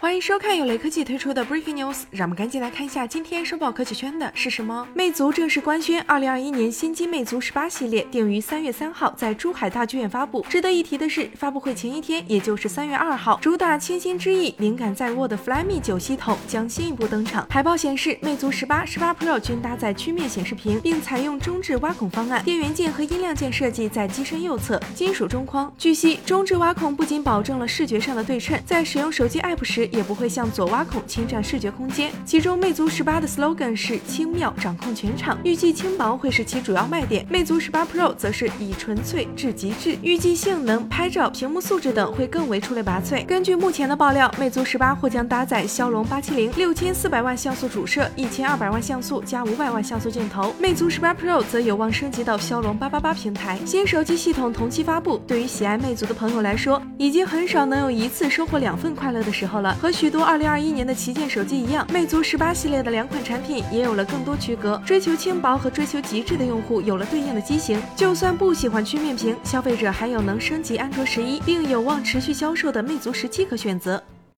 欢迎收看由雷科技推出的 Breaking News，让我们赶紧来看一下今天收报科技圈的是什么。魅族正式官宣，二零二一年新机魅族十八系列定于三月三号在珠海大剧院发布。值得一提的是，发布会前一天，也就是三月二号，主打清新之意、灵感在握的 Flyme 九系统将新一步登场。海报显示，魅族十八、十八 Pro 均搭载曲面显示屏，并采用中置挖孔方案，电源键和音量键设计在机身右侧，金属中框。据悉，中置挖孔不仅保证了视觉上的对称，在使用手机 App 时。也不会向左挖孔侵占视觉空间。其中，魅族十八的 slogan 是轻妙掌控全场，预计轻薄会是其主要卖点。魅族十八 Pro 则是以纯粹至极致，预计性能、拍照、屏幕素质等会更为出类拔萃。根据目前的爆料，魅族十八或将搭载骁龙八七零六千四百万像素主摄，一千二百万像素加五百万像素镜头。魅族十八 Pro 则有望升级到骁龙八八八平台。新手机系统同期发布，对于喜爱魅族的朋友来说，已经很少能有一次收获两份快乐的时候了。和许多2021年的旗舰手机一样，魅族18系列的两款产品也有了更多区隔。追求轻薄和追求极致的用户有了对应的机型，就算不喜欢曲面屏，消费者还有能升级安卓11并有望持续销售的魅族17可选择。